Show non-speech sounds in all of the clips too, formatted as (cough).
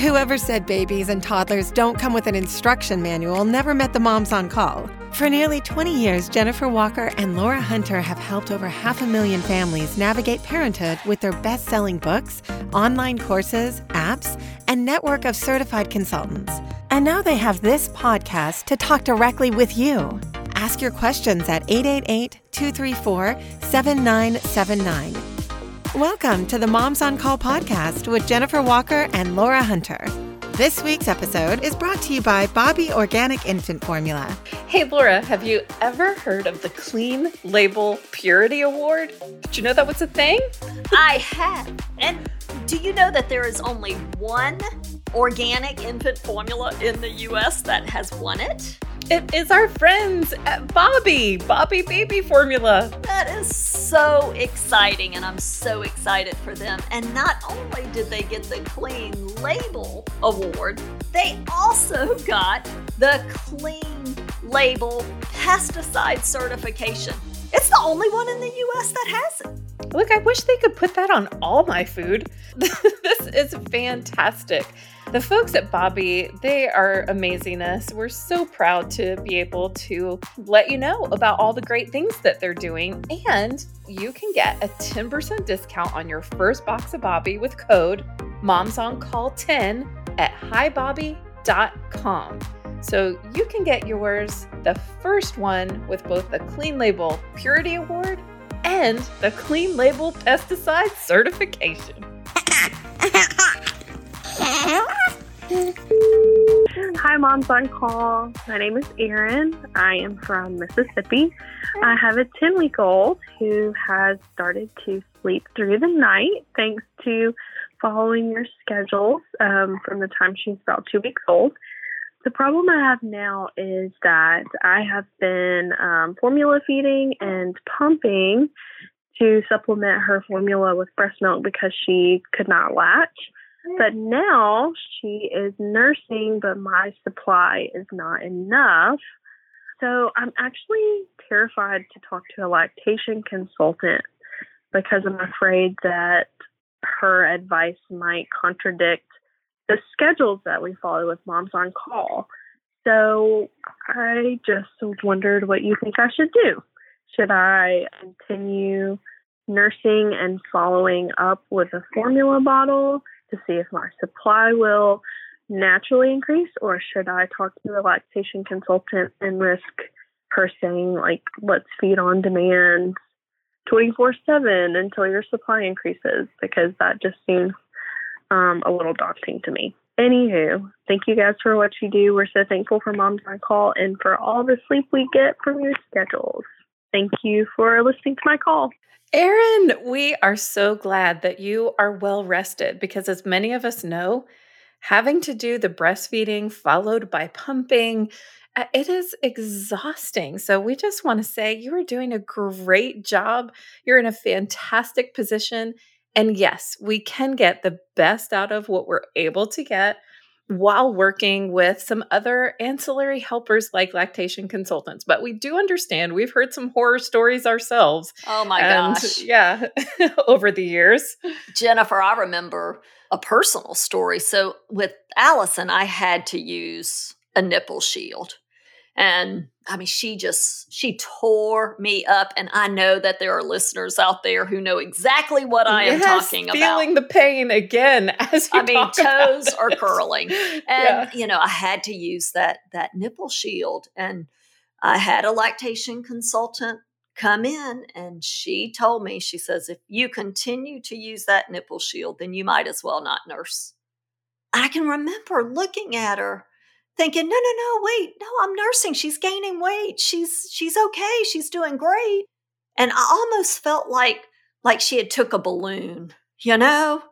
Whoever said babies and toddlers don't come with an instruction manual never met the moms on call. For nearly 20 years, Jennifer Walker and Laura Hunter have helped over half a million families navigate parenthood with their best selling books, online courses, apps, and network of certified consultants. And now they have this podcast to talk directly with you. Ask your questions at 888 234 7979. Welcome to the Moms on Call podcast with Jennifer Walker and Laura Hunter. This week's episode is brought to you by Bobbie Organic Infant Formula. Hey, Laura, have you ever heard of the Clean Label Purity Award? Did you know that was a thing? I have. And do you know that there is only one organic infant formula in the US that has won it? It is our friends at Bobby, Bobbie Baby Formula. That is so exciting, and I'm so excited for them. And not only did they get the Clean Label Award, they also got the Clean Label Pesticide Certification. It's the only one in the US that has it. Look, I wish they could put that on all my food. (laughs) this is fantastic. The folks at Bobbie, they are amazingness. We're so proud to be able to let you know about all the great things that they're doing. And you can get a 10% discount on your first box of Bobbie with code MomsOnCall10 at hibobbie.com. So you can get yours, the first one with both the Clean Label Purity Award and the Clean Label Pesticide Certification. (laughs) Hi, Moms on Call. My name is Erin. I am from Mississippi. I have a 10 week old who has started to sleep through the night thanks to following your schedules um, from the time she's about two weeks old. The problem I have now is that I have been um, formula feeding and pumping to supplement her formula with breast milk because she could not latch. But now she is nursing, but my supply is not enough. So I'm actually terrified to talk to a lactation consultant because I'm afraid that her advice might contradict the schedules that we follow with Moms on Call. So I just wondered what you think I should do. Should I continue nursing and following up with a formula bottle? To see if my supply will naturally increase or should I talk to a lactation consultant and risk her saying like let's feed on demand 24/7 until your supply increases because that just seems um, a little daunting to me. Anywho, thank you guys for what you do. We're so thankful for Moms on Call and for all the sleep we get from your schedules. Thank you for listening to my call. Erin, we are so glad that you are well rested because, as many of us know, having to do the breastfeeding followed by pumping, uh, it is exhausting. So, we just want to say you are doing a great job. You're in a fantastic position. And yes, we can get the best out of what we're able to get while working with some other ancillary helpers like lactation consultants. But we do understand we've heard some horror stories ourselves. Oh my and, gosh. Yeah, (laughs) over the years. Jennifer, I remember a personal story. So with Allison, I had to use a nipple shield. And I mean, she just, she tore me up. And I know that there are listeners out there who know exactly what I am talking feeling about. Feeling the pain again (laughs) as I mean, toes are curling. (laughs) And, yeah. you know, I had to use that, that nipple shield. And I had a lactation consultant come in and she told me, she says, if you continue to use that nipple shield, then you might as well not nurse. I can remember looking at her thinking, no, no, no, wait, no, I'm nursing. She's gaining weight. She's she's okay. She's doing great. And I almost felt like like she had took a balloon, you know,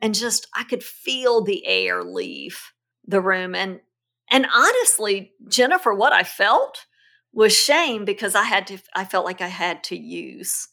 and just I could feel the air leave the room. And and honestly, Jennifer, what I felt was shame because I had to I felt like I had to use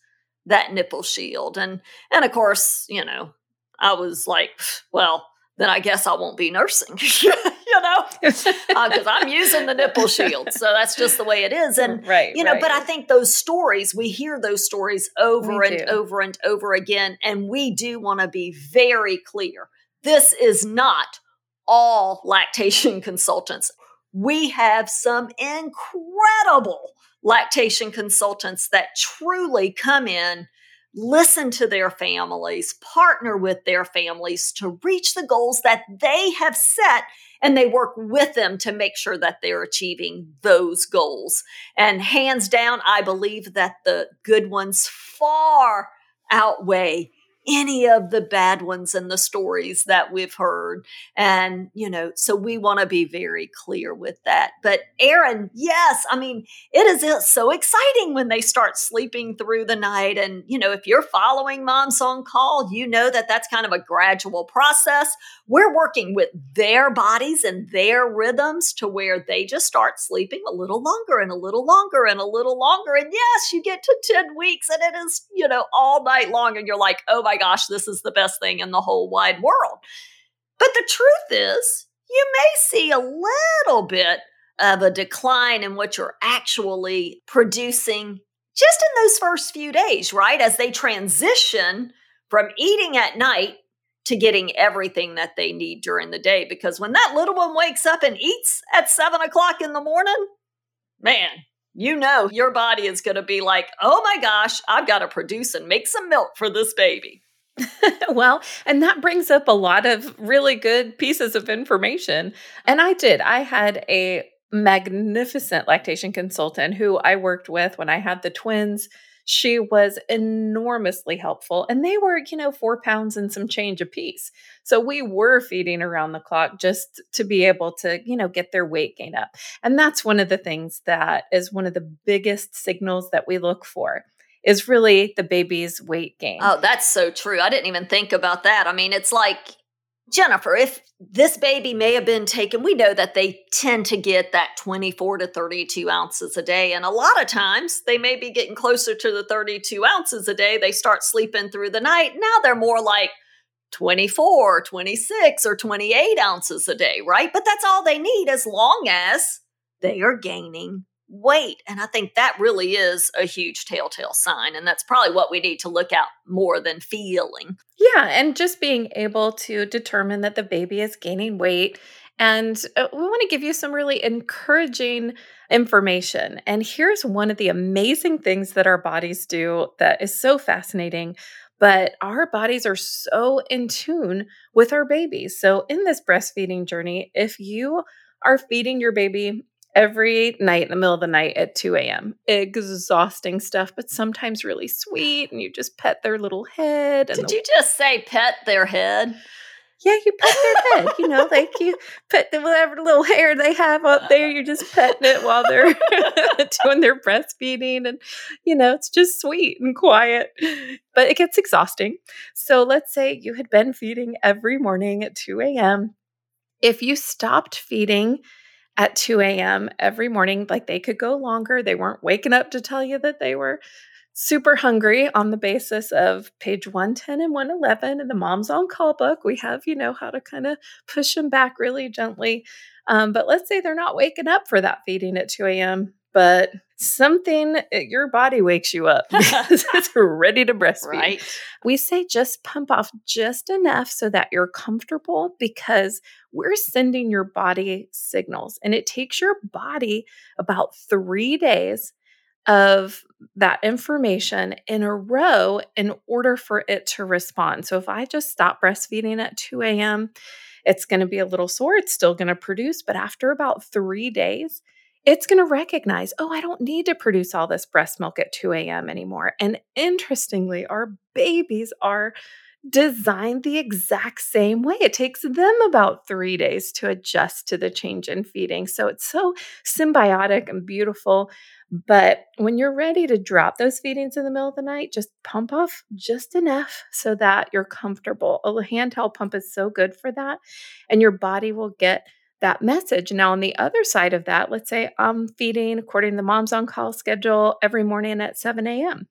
that nipple shield. And and of course, you know, I was like, well, then I guess I won't be nursing, (laughs) you know, because (laughs) uh, I'm using the nipple shield. So that's just the way it is. And, right, you know, right. but I think those stories, we hear those stories over we and do. over and over again. And we do want to be very clear. This is not all lactation (laughs) consultants. We have some incredible lactation consultants that truly come in, listen to their families, partner with their families to reach the goals that they have set, and they work with them to make sure that they're achieving those goals. And hands down, I believe that the good ones far outweigh any of the bad ones and the stories that we've heard. And, you know, so we want to be very clear with that. But Erin, yes, I mean, it is so exciting when they start sleeping through the night. And, you know, if you're following Moms on Call, you know that that's kind of a gradual process. We're working with their bodies and their rhythms to where they just start sleeping a little longer and a little longer and a little longer. And yes, you get to 10 weeks and it is, you know, all night long. And you're like, oh my gosh, this is the best thing in the whole wide world. But the truth is, you may see a little bit of a decline in what you're actually producing just in those first few days, right? As they transition from eating at night to getting everything that they need during the day. Because when that little one wakes up and eats at seven o'clock in the morning, man, you know your body is going to be like, oh my gosh, I've got to produce and make some milk for this baby. (laughs) well, and that brings up a lot of really good pieces of information. And I did. I had a magnificent lactation consultant who I worked with when I had the twins. She was enormously helpful, and they were, you know, four pounds and some change a piece. So we were feeding around the clock just to be able to, you know, get their weight gain up. And that's one of the things that is one of the biggest signals that we look for is really the baby's weight gain. Oh, that's so true. I didn't even think about that. I mean, it's like, Jennifer, if this baby may have been taken, we know that they tend to get that 24 to 32 ounces a day. And a lot of times they may be getting closer to the 32 ounces a day. They start sleeping through the night. Now they're more like 24, 26, or 28 ounces a day, right? But that's all they need as long as they are gaining weight. And I think that really is a huge telltale sign. And that's probably what we need to look out more than feeling. Yeah. And just being able to determine that the baby is gaining weight. And uh, we want to give you some really encouraging information. And here's one of the amazing things that our bodies do that is so fascinating but our bodies are so in tune with our babies. So, in this breastfeeding journey, if you are feeding your baby every night in the middle of the night at 2 a.m. Exhausting stuff, but sometimes really sweet. And you just pet their little head. Did the- you just say pet their head? Yeah, you pet their head. You know, like (laughs) you pet the whatever little hair they have up there. You're just petting it while they're (laughs) doing their breastfeeding, and you know, it's just sweet and quiet. But it gets exhausting. So let's say you had been feeding every morning at 2 a.m. If you stopped feeding at 2 a.m. every morning. Like they could go longer. They weren't waking up to tell you that they were super hungry on the basis of page 110 and 111 in the Moms on Call book. We have, you know, how to kind of push them back really gently. Um, but let's say they're not waking up for that feeding at 2 a.m but something eh, your body wakes you up (laughs) it's (laughs) ready to breastfeed. Right. We say just pump off just enough so that you're comfortable because we're sending your body signals and it takes your body about 3 days of that information in a row in order for it to respond. So if I just stop breastfeeding at 2 a.m., it's going to be a little sore. It's still going to produce, but after about three days, it's going to recognize, oh, I don't need to produce all this breast milk at 2 a.m. anymore. And interestingly, our babies are designed the exact same way. It takes them about three days to adjust to the change in feeding. So it's so symbiotic and beautiful. But when you're ready to drop those feedings in the middle of the night, just pump off just enough so that you're comfortable. A handheld pump is so good for that. And your body will get that message. Now, on the other side of that, let's say I'm feeding according to the mom's on call schedule every morning at 7 a.m.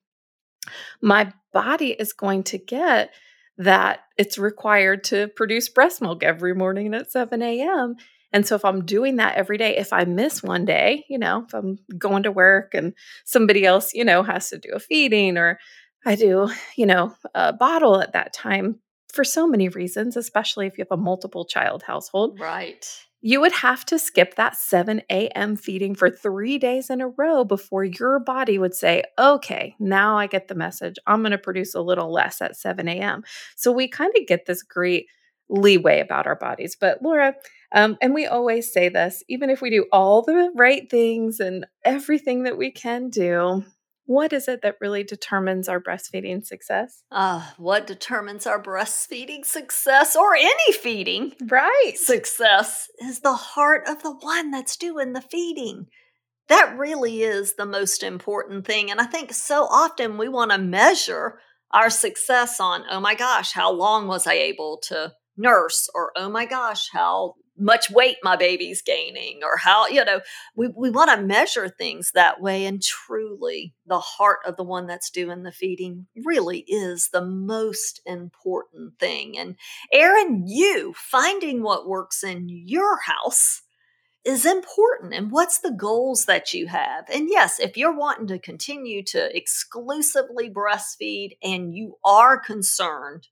My body is going to get that it's required to produce breast milk every morning at 7 a.m. And so, if I'm doing that every day, if I miss one day, you know, if I'm going to work and somebody else, you know, has to do a feeding or I do, you know, a bottle at that time, for so many reasons, especially if you have a multiple child household. Right. You would have to skip that 7 a.m. feeding for three days in a row before your body would say, okay, now I get the message. I'm going to produce a little less at 7 a.m. So we kind of get this great leeway about our bodies. But Laura, um, and we always say this, even if we do all the right things and everything that we can do, what is it that really determines our breastfeeding success? Uh, what determines our breastfeeding success or any feeding right success is the heart of the one that's doing the feeding. That really is the most important thing. And I think so often we want to measure our success on, oh my gosh, how long was I able to nurse? Or, oh my gosh, how much weight my baby's gaining or how you know we, we want to measure things that way. And truly the heart of the one that's doing the feeding really is the most important thing. And Erin you finding what works in your house is important. And what's the goals that you have? And yes if you're wanting to continue to exclusively breastfeed and you are concerned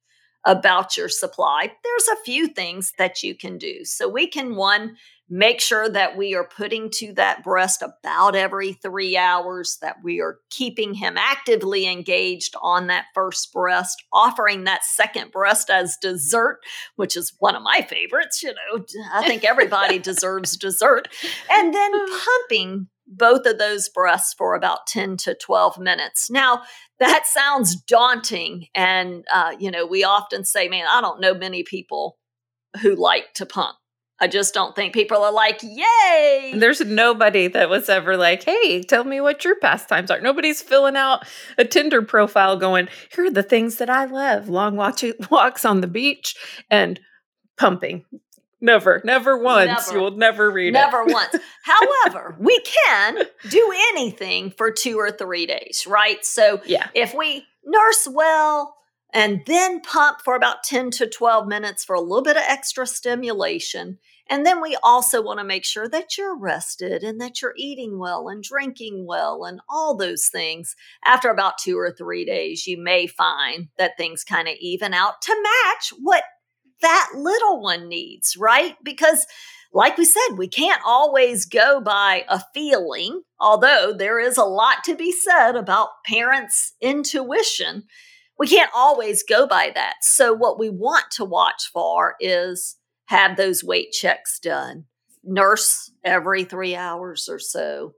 about your supply, there's a few things that you can do. So we can one make sure that we are putting to that breast about every 3 hours that we are keeping him actively engaged on that first breast, offering that second breast as dessert, which is one of my favorites, you know. I think everybody (laughs) deserves dessert. And then oh. pumping both of those breasts for about 10 to 12 minutes. Now, that sounds daunting. And, uh, you know, we often say, man, I don't know many people who like to pump. I just don't think people are like, yay. There's nobody that was ever like, hey, tell me what your pastimes are. Nobody's filling out a Tinder profile going, here are the things that I love long (laughs) walks on the beach and pumping. Never, never once. Never. You will never read never it. Never (laughs) once. However, we can do anything for two or three days, right? So yeah. if we nurse well and then pump for about 10 to 12 minutes for a little bit of extra stimulation, and then we also want to make sure that you're rested and that you're eating well and drinking well and all those things. After about two or three days, you may find that things kind of even out to match what that little one needs, right? Because like we said, we can't always go by a feeling, although there is a lot to be said about parents' intuition. We can't always go by that. So, what we want to watch for is have those weight checks done, nurse every three hours or so,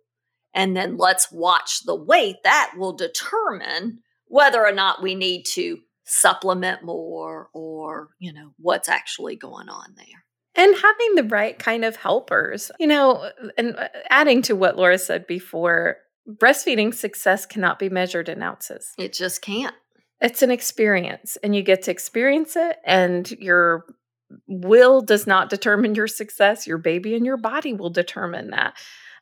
and then let's watch the weight. That will determine whether or not we need to supplement more or, you know, what's actually going on there. And having the right kind of helpers, you know, and uh, adding to what Laura said before, breastfeeding success cannot be measured in ounces. It just can't. It's an experience, and you get to experience it, and your will does not determine your success. Your baby and your body will determine that.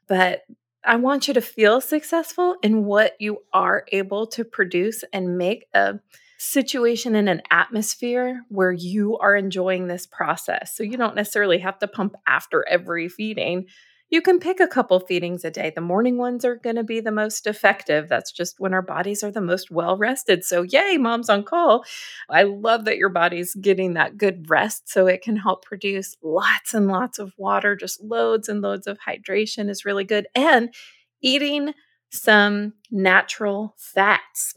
But I want you to feel successful in what you are able to produce and make a situation in an atmosphere where you are enjoying this process. So you don't necessarily have to pump after every feeding. You can pick a couple feedings a day. The morning ones are going to be the most effective. That's just when our bodies are the most well rested. So, yay, mom's on call. I love that your body's getting that good rest so it can help produce lots and lots of water. Just loads and loads of hydration is really good. And eating some natural fats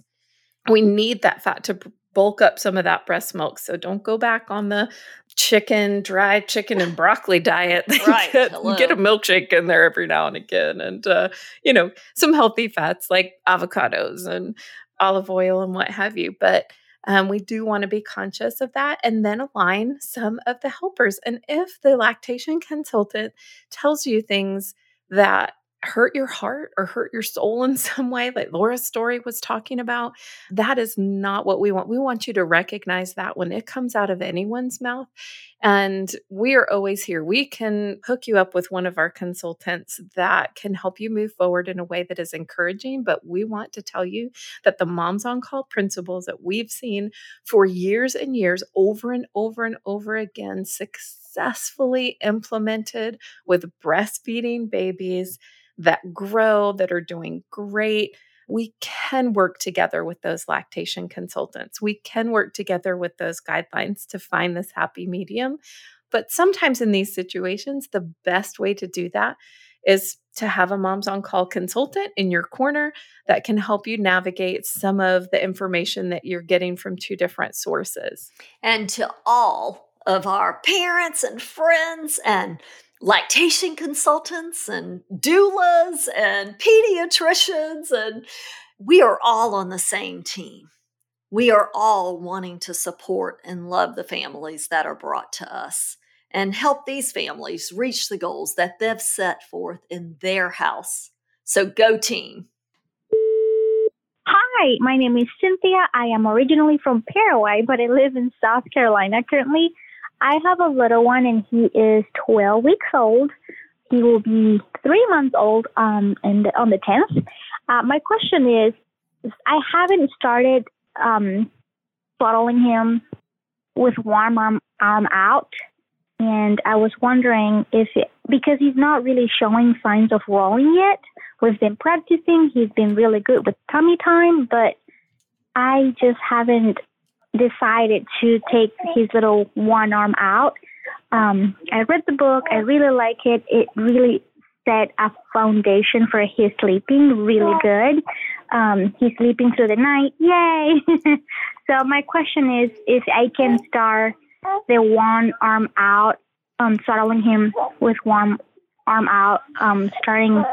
we need that fat to bulk up some of that breast milk. So don't go back on the chicken, dry chicken and (sighs) broccoli diet. (laughs) right. get, get, a milkshake in there every now and again. And, uh, you know, some healthy fats like avocados and olive oil and what have you. But um, we do want to be conscious of that and then align some of the helpers. And if the lactation consultant tells you things that hurt your heart or hurt your soul in (laughs) some way, like Laura's story was talking about, that is not what we want. We want you to recognize that when it comes out of anyone's mouth. And we are always here. We can hook you up with one of our consultants that can help you move forward in a way that is encouraging. But we want to tell you that the Moms on Call principles that we've seen for years and years, over and over and over again, successfully implemented with breastfeeding babies that grow, that are doing great. we can work together with those lactation consultants. We can work together with those guidelines to find this happy medium. But sometimes in these situations, the best way to do that is to have a moms on call consultant in your corner that can help you navigate some of the information that you're getting from two different sources. And to all of our parents and friends and lactation consultants and doulas and pediatricians and we are all on the same team. We are all wanting to support and love the families that are brought to us and help these families reach the goals that they've set forth in their house. So go team. Hi, my name is Cynthia. I am originally from Paraguay, but I live in South Carolina currently. I have a little one and he is 12 weeks old. He will be three months old um, and on the 10th. Uh, my question is I haven't started um, bottling him with warm arm, arm out and I was wondering if it, because he's not really showing signs of rolling yet. We've been practicing. He's been really good with tummy time, but I just haven't decided to take his little one arm out. Um, I read the book. I really like it. It really set a foundation for his sleeping really good. Um, he's sleeping through the night. Yay! (laughs) so my question is if I can start the one arm out, um, swaddling him with one arm out, um, starting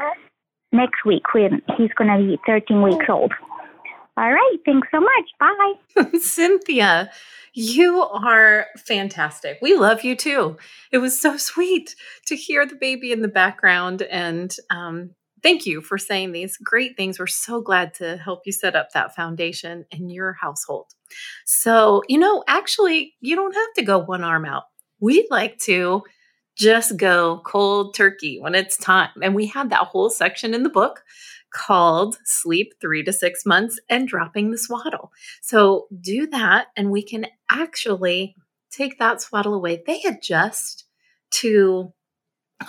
next week when he's going to be 13 weeks old. All right. Thanks so much. Bye. (laughs) Cynthia, you are fantastic. We love you too. It was so sweet to hear the baby in the background. And um, thank you for saying these great things. We're so glad to help you set up that foundation in your household. So, you know, actually, you don't have to go one arm out. We'd like to just go cold turkey when it's time. And we had that whole section in the book called Sleep Three to Six Months and Dropping the Swaddle. So do that, and we can actually take that swaddle away. They adjust to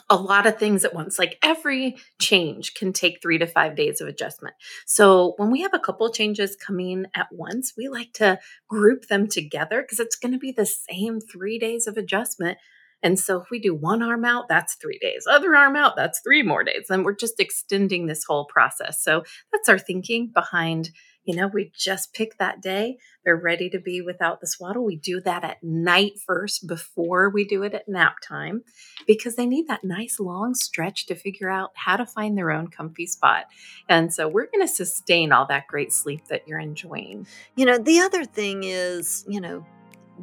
a lot of things at once. Like every change can take three to five days of adjustment. So when we have a couple changes coming at once, we like to group them together because it's going to be the same three days of adjustment. And so if we do one arm out, that's three days. Other arm out, that's three more days. And we're just extending this whole process. So that's our thinking behind you know, we just pick that day. They're ready to be without the swaddle. We do that at night first before we do it at nap time because they need that nice long stretch to figure out how to find their own comfy spot. And so we're going to sustain all that great sleep that you're enjoying. You know, the other thing is, you know,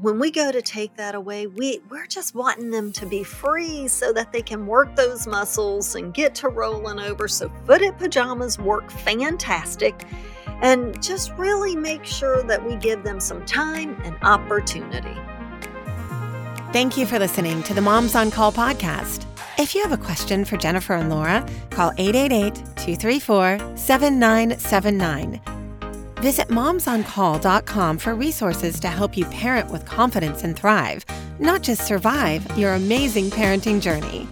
when we go to take that away, we, we're just wanting them to be free so that they can work those muscles and get to rolling over. So, footed pajamas work fantastic and just really make sure that we give them some time and opportunity. Thank you for listening to the Moms on Call podcast. If you have a question for Jennifer and Laura, call 888 234 7979. Visit momsoncall.com for resources to help you parent with confidence and thrive, not just survive your amazing parenting journey.